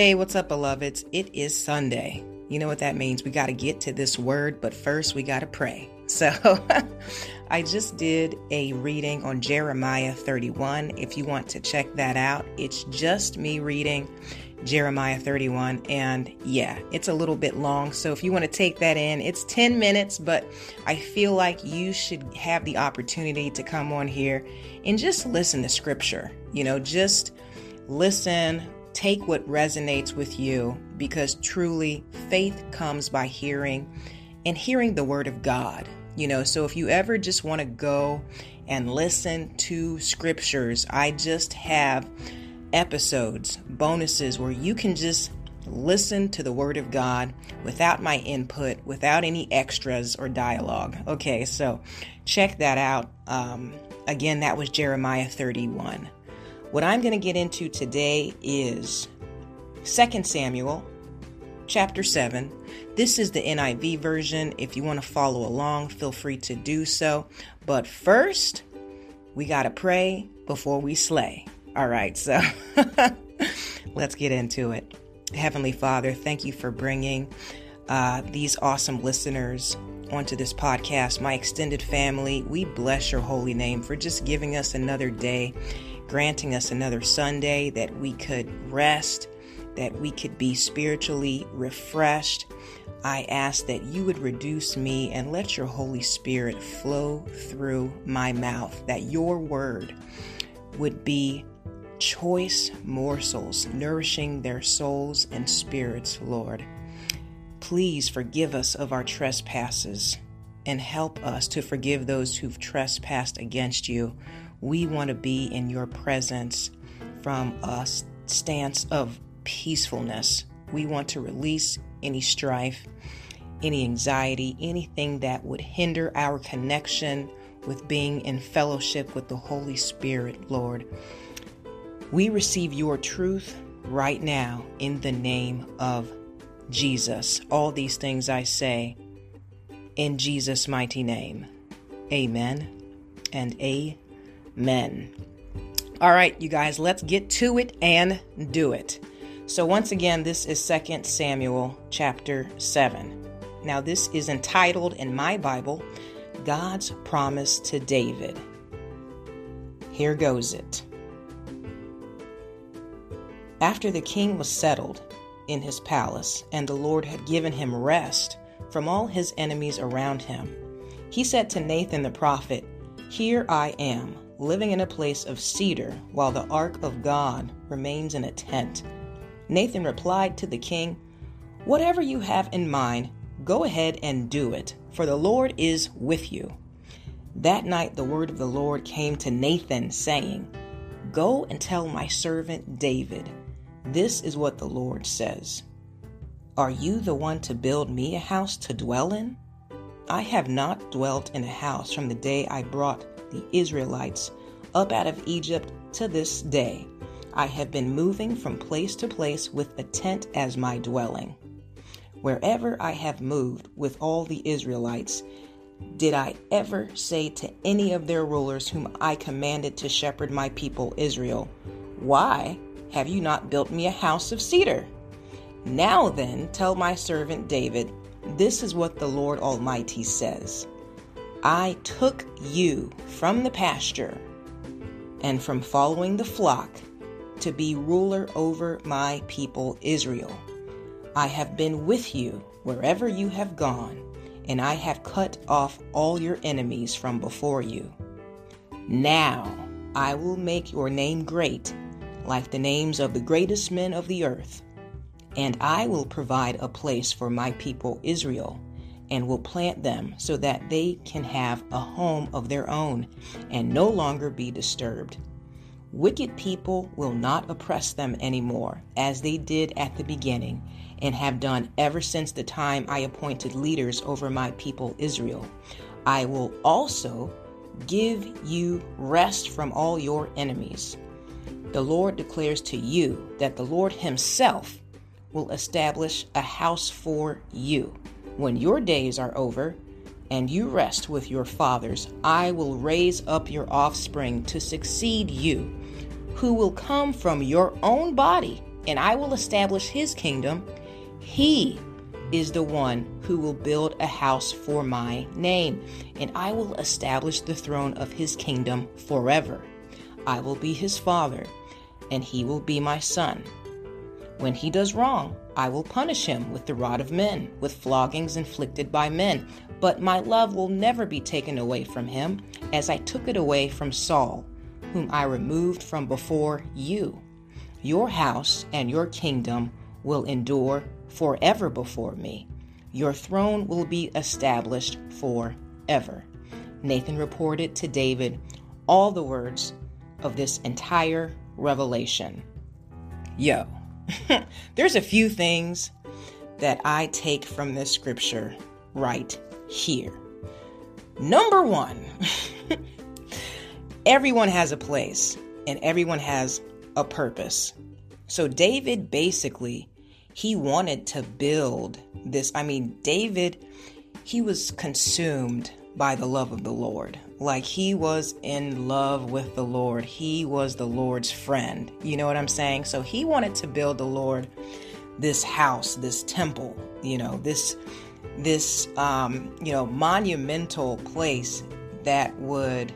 Hey, what's up, beloveds? It is Sunday. You know what that means? We got to get to this word, but first we got to pray. So, I just did a reading on Jeremiah 31. If you want to check that out, it's just me reading Jeremiah 31. And yeah, it's a little bit long. So, if you want to take that in, it's 10 minutes, but I feel like you should have the opportunity to come on here and just listen to scripture. You know, just listen, take what resonates with you because truly faith comes by hearing and hearing the word of God. You know, so if you ever just want to go and listen to scriptures, I just have episodes, bonuses where you can just listen to the word of God without my input, without any extras or dialogue. Okay, so check that out. Um, again, that was Jeremiah 31. What I'm going to get into today is 2 Samuel chapter 7. This is the NIV version. If you want to follow along, feel free to do so. But first, we got to pray before we slay. All right, so let's get into it. Heavenly Father, thank you for bringing uh, these awesome listeners onto this podcast. My extended family, we bless your holy name for just giving us another day granting us another Sunday that we could rest, that we could be spiritually refreshed. I ask that you would reduce me and let your Holy Spirit flow through my mouth, that your word would be choice morsels, nourishing their souls and spirits, Lord. Please forgive us of our trespasses and help us to forgive those who've trespassed against you we want to be in your presence from a stance of peacefulness. We want to release any strife, any anxiety, anything that would hinder our connection with being in fellowship with the Holy Spirit, Lord. We receive your truth right now in the name of Jesus. All these things I say in Jesus' mighty name. Amen and amen men. All right, you guys, let's get to it and do it. So, once again, this is 2 Samuel chapter 7. Now, this is entitled in my Bible, God's Promise to David. Here goes it. After the king was settled in his palace, and the Lord had given him rest from all his enemies around him, he said to Nathan the prophet, Here I am living in a place of cedar while the ark of God remains in a tent. Nathan replied to the king, Whatever you have in mind, go ahead and do it, for the Lord is with you. That night the word of the Lord came to Nathan, saying, Go and tell my servant David, this is what the Lord says Are you the one to build me a house to dwell in? I have not dwelt in a house from the day I brought the Israelites up out of Egypt to this day. I have been moving from place to place with a tent as my dwelling. Wherever I have moved with all the Israelites, did I ever say to any of their rulers whom I commanded to shepherd my people Israel, Why have you not built me a house of cedar? Now then, tell my servant David, This is what the Lord Almighty says I took you from the pasture and from following the flock to be ruler over my people Israel. I have been with you wherever you have gone, and I have cut off all your enemies from before you. Now I will make your name great, like the names of the greatest men of the earth, and I will provide a place for my people Israel and will plant them so that they can have a home of their own and no longer be disturbed. Wicked people will not oppress them anymore, as they did at the beginning and have done ever since the time I appointed leaders over my people Israel. I will also give you rest from all your enemies. The Lord declares to you that the Lord Himself will establish a house for you. When your days are over and you rest with your fathers, I will raise up your offspring to succeed you, who will come from your own body and I will establish his kingdom. He is the one who will build a house for my name, and I will establish the throne of his kingdom forever. I will be his father, and he will be my son. When he does wrong, I will punish him with the rod of men, with floggings inflicted by men. But my love will never be taken away from him, as I took it away from Saul, whom I removed from before you. Your house and your kingdom will endure forever before me. Your throne will be established forever. Nathan reported to David all the words of this entire revelation. Yo, there's a few things that I take from this scripture right here. Number one, everyone has a place and everyone has a purpose. So David basically he wanted to build this. I mean, David, he was consumed by the love of the Lord. Like he was in love with the Lord. He was the Lord's friend. You know what I'm saying? So he wanted to build the Lord this house, this temple, you know, this this um, you know, monumental place that would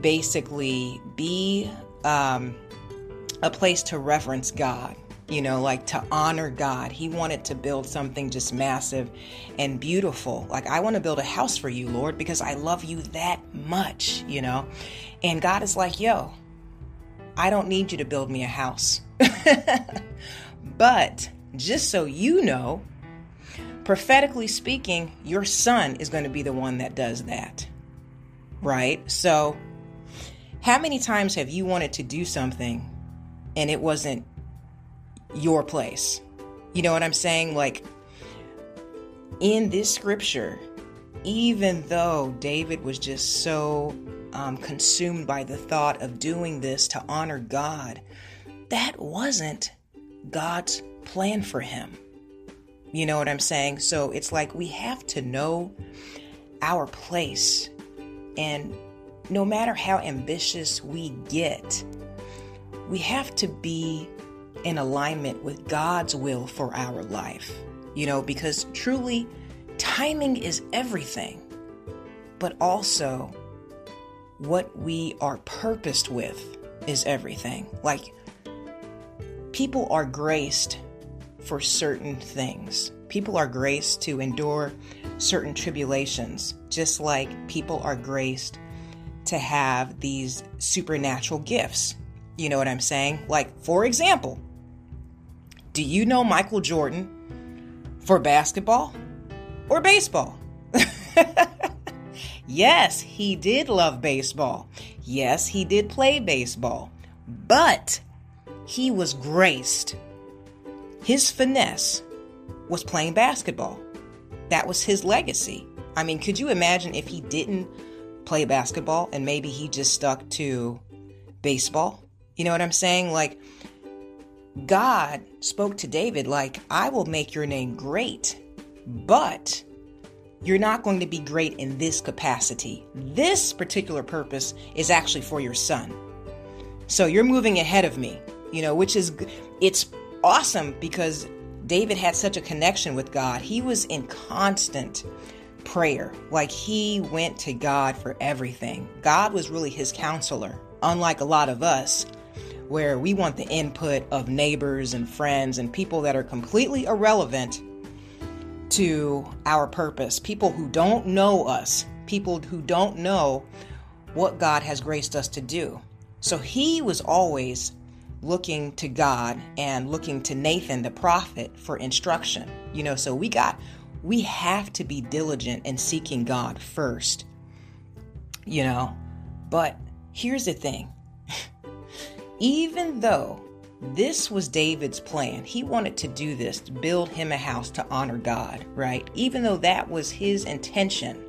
basically be um, a place to reverence God you know, like to honor God. He wanted to build something just massive and beautiful. Like, I want to build a house for you, Lord, because I love you that much, you know? And God is like, yo, I don't need you to build me a house. but just so you know, prophetically speaking, your son is going to be the one that does that. Right? So, how many times have you wanted to do something and it wasn't your place. You know what I'm saying? Like in this scripture, even though David was just so um, consumed by the thought of doing this to honor God, that wasn't God's plan for him. You know what I'm saying? So it's like we have to know our place. And no matter how ambitious we get, we have to be in alignment with God's will for our life. You know, because truly, timing is everything, but also what we are purposed with is everything. Like, people are graced for certain things. People are graced to endure certain tribulations, just like people are graced to have these supernatural gifts. You know what I'm saying? Like, for example, do you know Michael Jordan for basketball or baseball? yes, he did love baseball. Yes, he did play baseball. But he was graced. His finesse was playing basketball. That was his legacy. I mean, could you imagine if he didn't play basketball and maybe he just stuck to baseball? You know what I'm saying? Like, God spoke to David like, I will make your name great, but you're not going to be great in this capacity. This particular purpose is actually for your son. So you're moving ahead of me, you know, which is, it's awesome because David had such a connection with God. He was in constant prayer. Like he went to God for everything. God was really his counselor, unlike a lot of us where we want the input of neighbors and friends and people that are completely irrelevant to our purpose, people who don't know us, people who don't know what God has graced us to do. So he was always looking to God and looking to Nathan the prophet for instruction. You know, so we got we have to be diligent in seeking God first. You know, but here's the thing even though this was David's plan, he wanted to do this to build him a house to honor God, right? Even though that was his intention.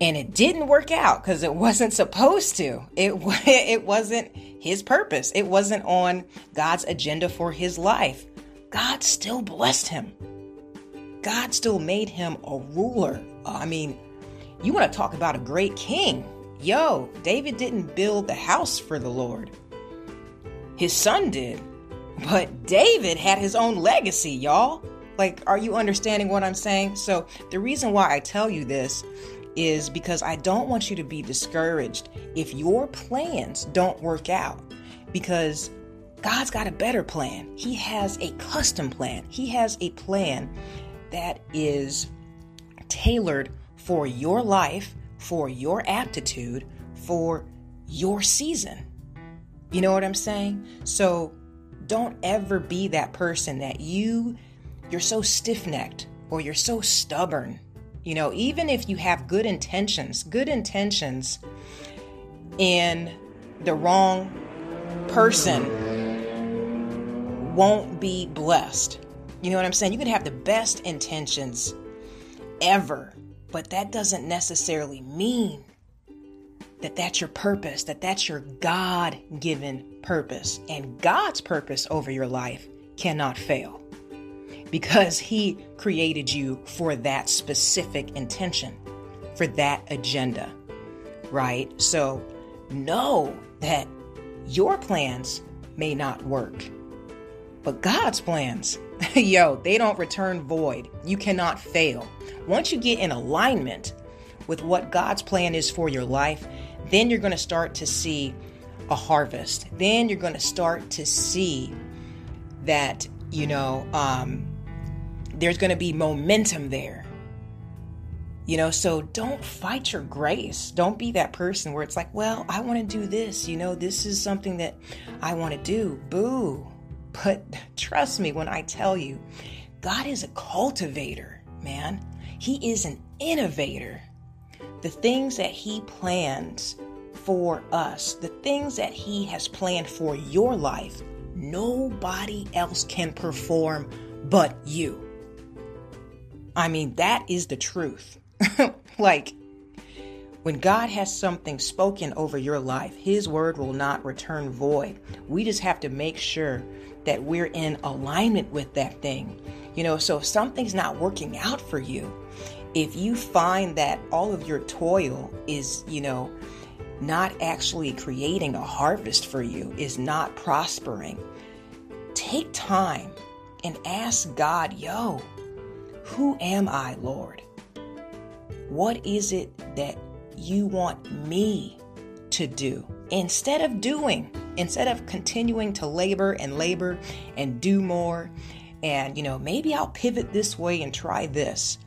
And it didn't work out because it wasn't supposed to. It, it wasn't his purpose. It wasn't on God's agenda for his life. God still blessed him. God still made him a ruler. I mean, you want to talk about a great king yo, David didn't build the house for the Lord. his son did. But David had his own legacy, y'all. Like, are you understanding what I'm saying? So, the reason why I tell you this is because I don't want you to be discouraged if your plans don't work out. Because God's got a better plan. He has a custom plan. He has a plan that is tailored for your life, for your aptitude, for your season. You know what I'm saying? So don't ever be that person that you you're so stiff-necked or you're so stubborn. You know, even if you have good intentions, good intentions in the wrong person won't be blessed. You know what I'm saying? You can have the best intentions ever, but that doesn't necessarily mean that that's your purpose, that that's your God given purpose. And God's purpose over your life cannot fail because He created you for that specific intention, for that agenda, right? So know that your plans may not work but God's plans, yo, they don't return void. You cannot fail. Once you get in alignment with what God's plan is for your life, then you're going to start to see a harvest. Then you're going to start to see that, you know, um, there's going to be momentum there. You know, so don't fight your grace. Don't be that person where it's like, well, I want to do this. You know, this is something that I want to do. Boo. But trust me when I tell you, God is a cultivator, man. He is an innovator. The things that He plans for us, the things that He has planned for your life, nobody else can perform but you. I mean, that is the truth. like, when God has something spoken over your life, His word will not return void. We just have to make sure that we're in alignment with that thing. You know, so if something's not working out for you, if you find that all of your toil is, you know, not actually creating a harvest for you, is not prospering, take time and ask God, yo, who am I, Lord? What is it that you want me to do. Instead of doing? instead of continuing to labor and labor and do more and you know maybe I'll pivot this way and try this.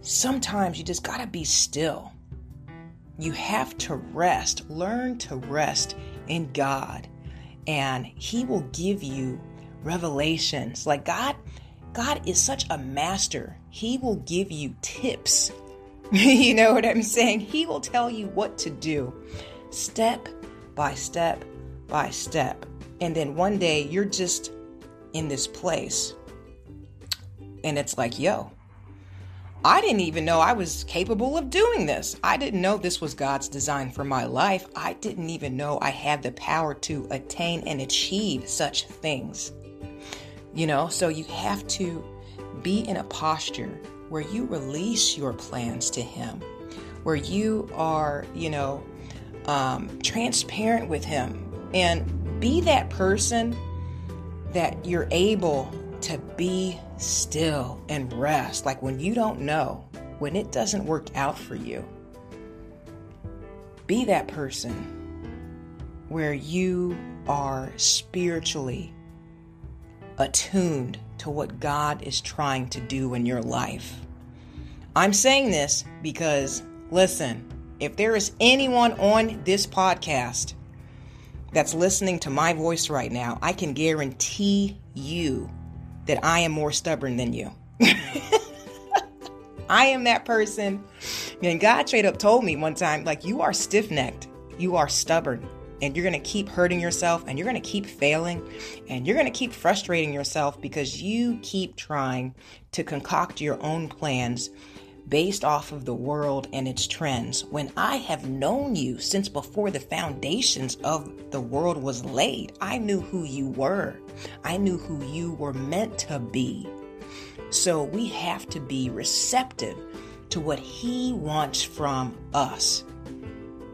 Sometimes you just got to be still. You have to rest. Learn to rest in God. And he will give you revelations. Like God God is such a master. He will give you tips you know what I'm saying he will tell you what to do step by step by step. And then one day you're just in this place. And it's like, yo, I didn't even know I was capable of doing this. I didn't know this was God's design for my life. I didn't even know I had the power to attain and achieve such things. You know, so you have to be in a posture where you release your plans to Him, where you are, you know, um, transparent with Him, and be that person that you're able to be still and rest. Like when you don't know, when it doesn't work out for you, be that person where you are spiritually attuned to what God is trying to do in your life. I'm saying this because, listen, if there is anyone on this podcast that's listening to my voice right now, I can guarantee you that I am more stubborn than you. I am that person. And God straight up told me one time, like, you are stiff necked, you are stubborn, and you're going to keep hurting yourself, and you're going to keep failing, and you're going to keep frustrating yourself because you keep trying to concoct your own plans based off of the world and its trends when I have known you since before the foundations of the world was laid. I knew who you were, I knew who you were meant to be. So we have to be receptive to what He wants from us.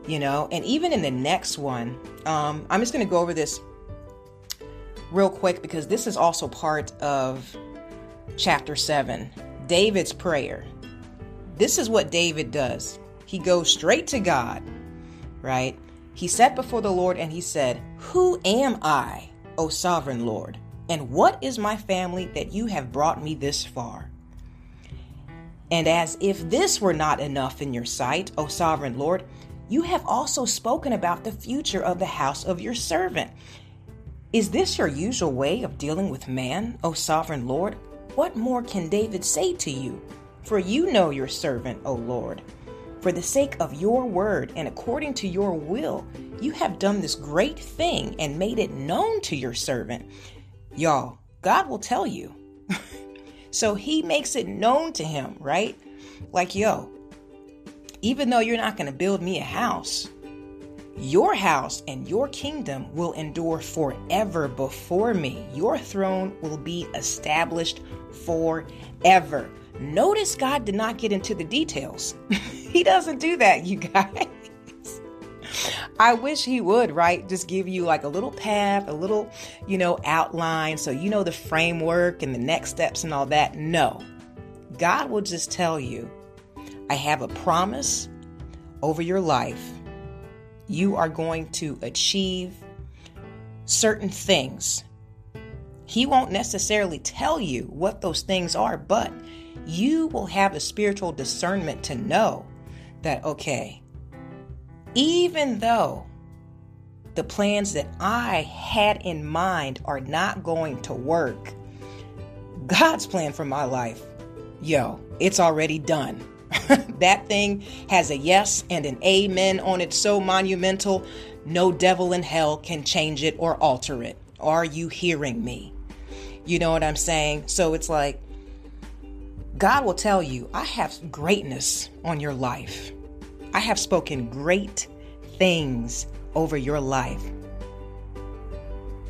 You know, and even in the next one, um, I'm just going to go over this real quick because this is also part of chapter 7 David's prayer. This is what David does. He goes straight to God, right? He sat before the Lord and he said, Who am I, O sovereign Lord? And what is my family that you have brought me this far? And as if this were not enough in your sight, O sovereign Lord, you have also spoken about the future of the house of your servant. Is this your usual way of dealing with man, O sovereign Lord? What more can David say to you? For you know your servant, O Lord. For the sake of your word and according to your will, you have done this great thing and made it known to your servant. Y'all, God will tell you. so he makes it known to him, right? Like, yo, even though you're not going to build me a house, your house and your kingdom will endure forever before me. Your throne will be established forever. Notice God did not get into the details. he doesn't do that, you guys. I wish he would, right? Just give you like a little path, a little, you know, outline so you know the framework and the next steps and all that. No. God will just tell you, I have a promise over your life. You are going to achieve certain things. He won't necessarily tell you what those things are, but you will have a spiritual discernment to know that, okay, even though the plans that I had in mind are not going to work, God's plan for my life, yo, it's already done. that thing has a yes and an amen on it so monumental, no devil in hell can change it or alter it. Are you hearing me? You know what I'm saying? So it's like, God will tell you, I have greatness on your life. I have spoken great things over your life.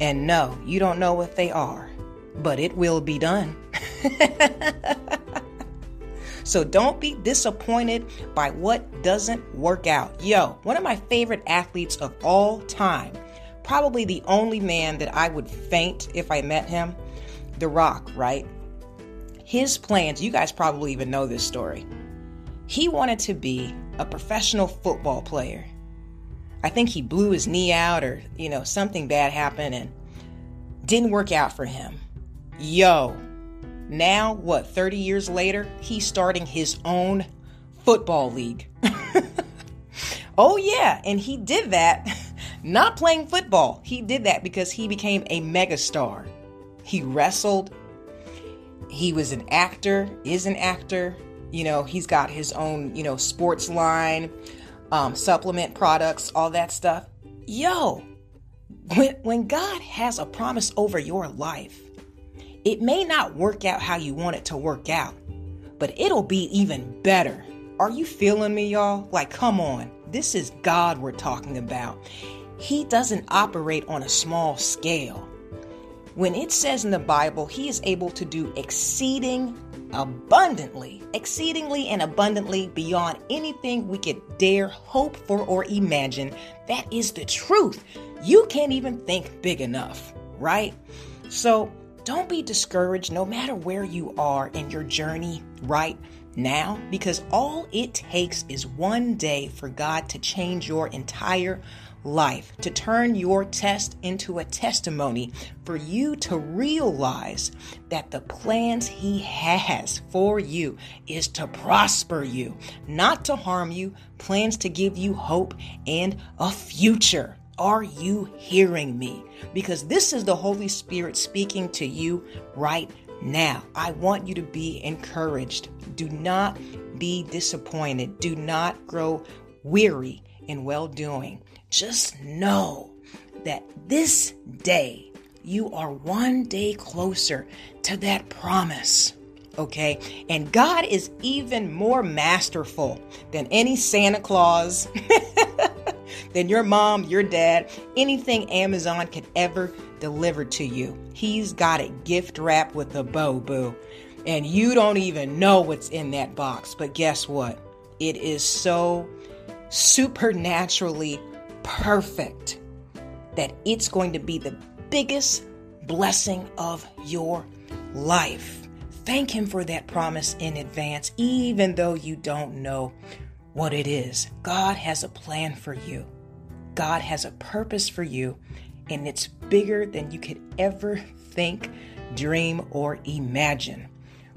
And no, you don't know what they are, but it will be done. so don't be disappointed by what doesn't work out. Yo, one of my favorite athletes of all time, probably the only man that I would faint if I met him, The Rock, right? His plans, you guys probably even know this story. He wanted to be a professional football player. I think he blew his knee out or, you know, something bad happened and didn't work out for him. Yo, now what, 30 years later, he's starting his own football league. oh, yeah, and he did that not playing football. He did that because he became a megastar. He wrestled, he was an actor, is an actor. You know, he's got his own, you know, sports line, um, supplement products, all that stuff. Yo, when, when God has a promise over your life, it may not work out how you want it to work out, but it'll be even better. Are you feeling me, y'all? Like, come on. This is God we're talking about. He doesn't operate on a small scale. When it says in the Bible, He is able to do exceeding abundantly, exceedingly and abundantly beyond anything we could dare hope for or imagine, that is the truth. You can't even think big enough, right? So don't be discouraged no matter where you are in your journey right now, because all it takes is one day for God to change your entire life, to turn your test into a testimony for you to realize that the plans He has for you is to prosper you, not to harm you, plans to give you hope and a future. Are you hearing me? Because this is the Holy Spirit speaking to you right now. I want you to be encouraged. Do not be disappointed. Do not grow weary in well doing. Just know that this day you are one day closer to that promise. Okay? And God is even more masterful than any Santa Claus, than your mom, your dad, anything Amazon could ever deliver to you. He's got it gift wrapped with a bow, boo. And you don't even know what's in that box. But guess what? It is so supernaturally perfect that it's going to be the biggest blessing of your life. Thank Him for that promise in advance, even though you don't know what it is. God has a plan for you, God has a purpose for you, and it's bigger than you could ever think, dream, or imagine.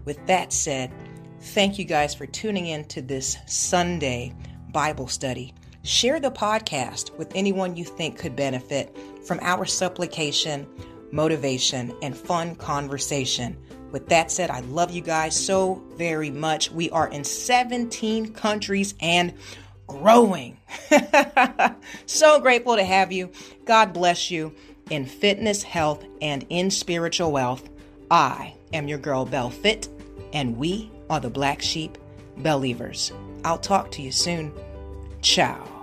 With that said, thank you guys for tuning in to this Sunday Bible study. Share the podcast with anyone you think could benefit from our supplication, motivation, and fun conversation. With that said, I love you guys so very much. We are in 17 countries and growing. so grateful to have you. God bless you in fitness, health, and in spiritual wealth. I am your girl, Bell Fit, and we are the Black Sheep Believers. I'll talk to you soon. Ciao.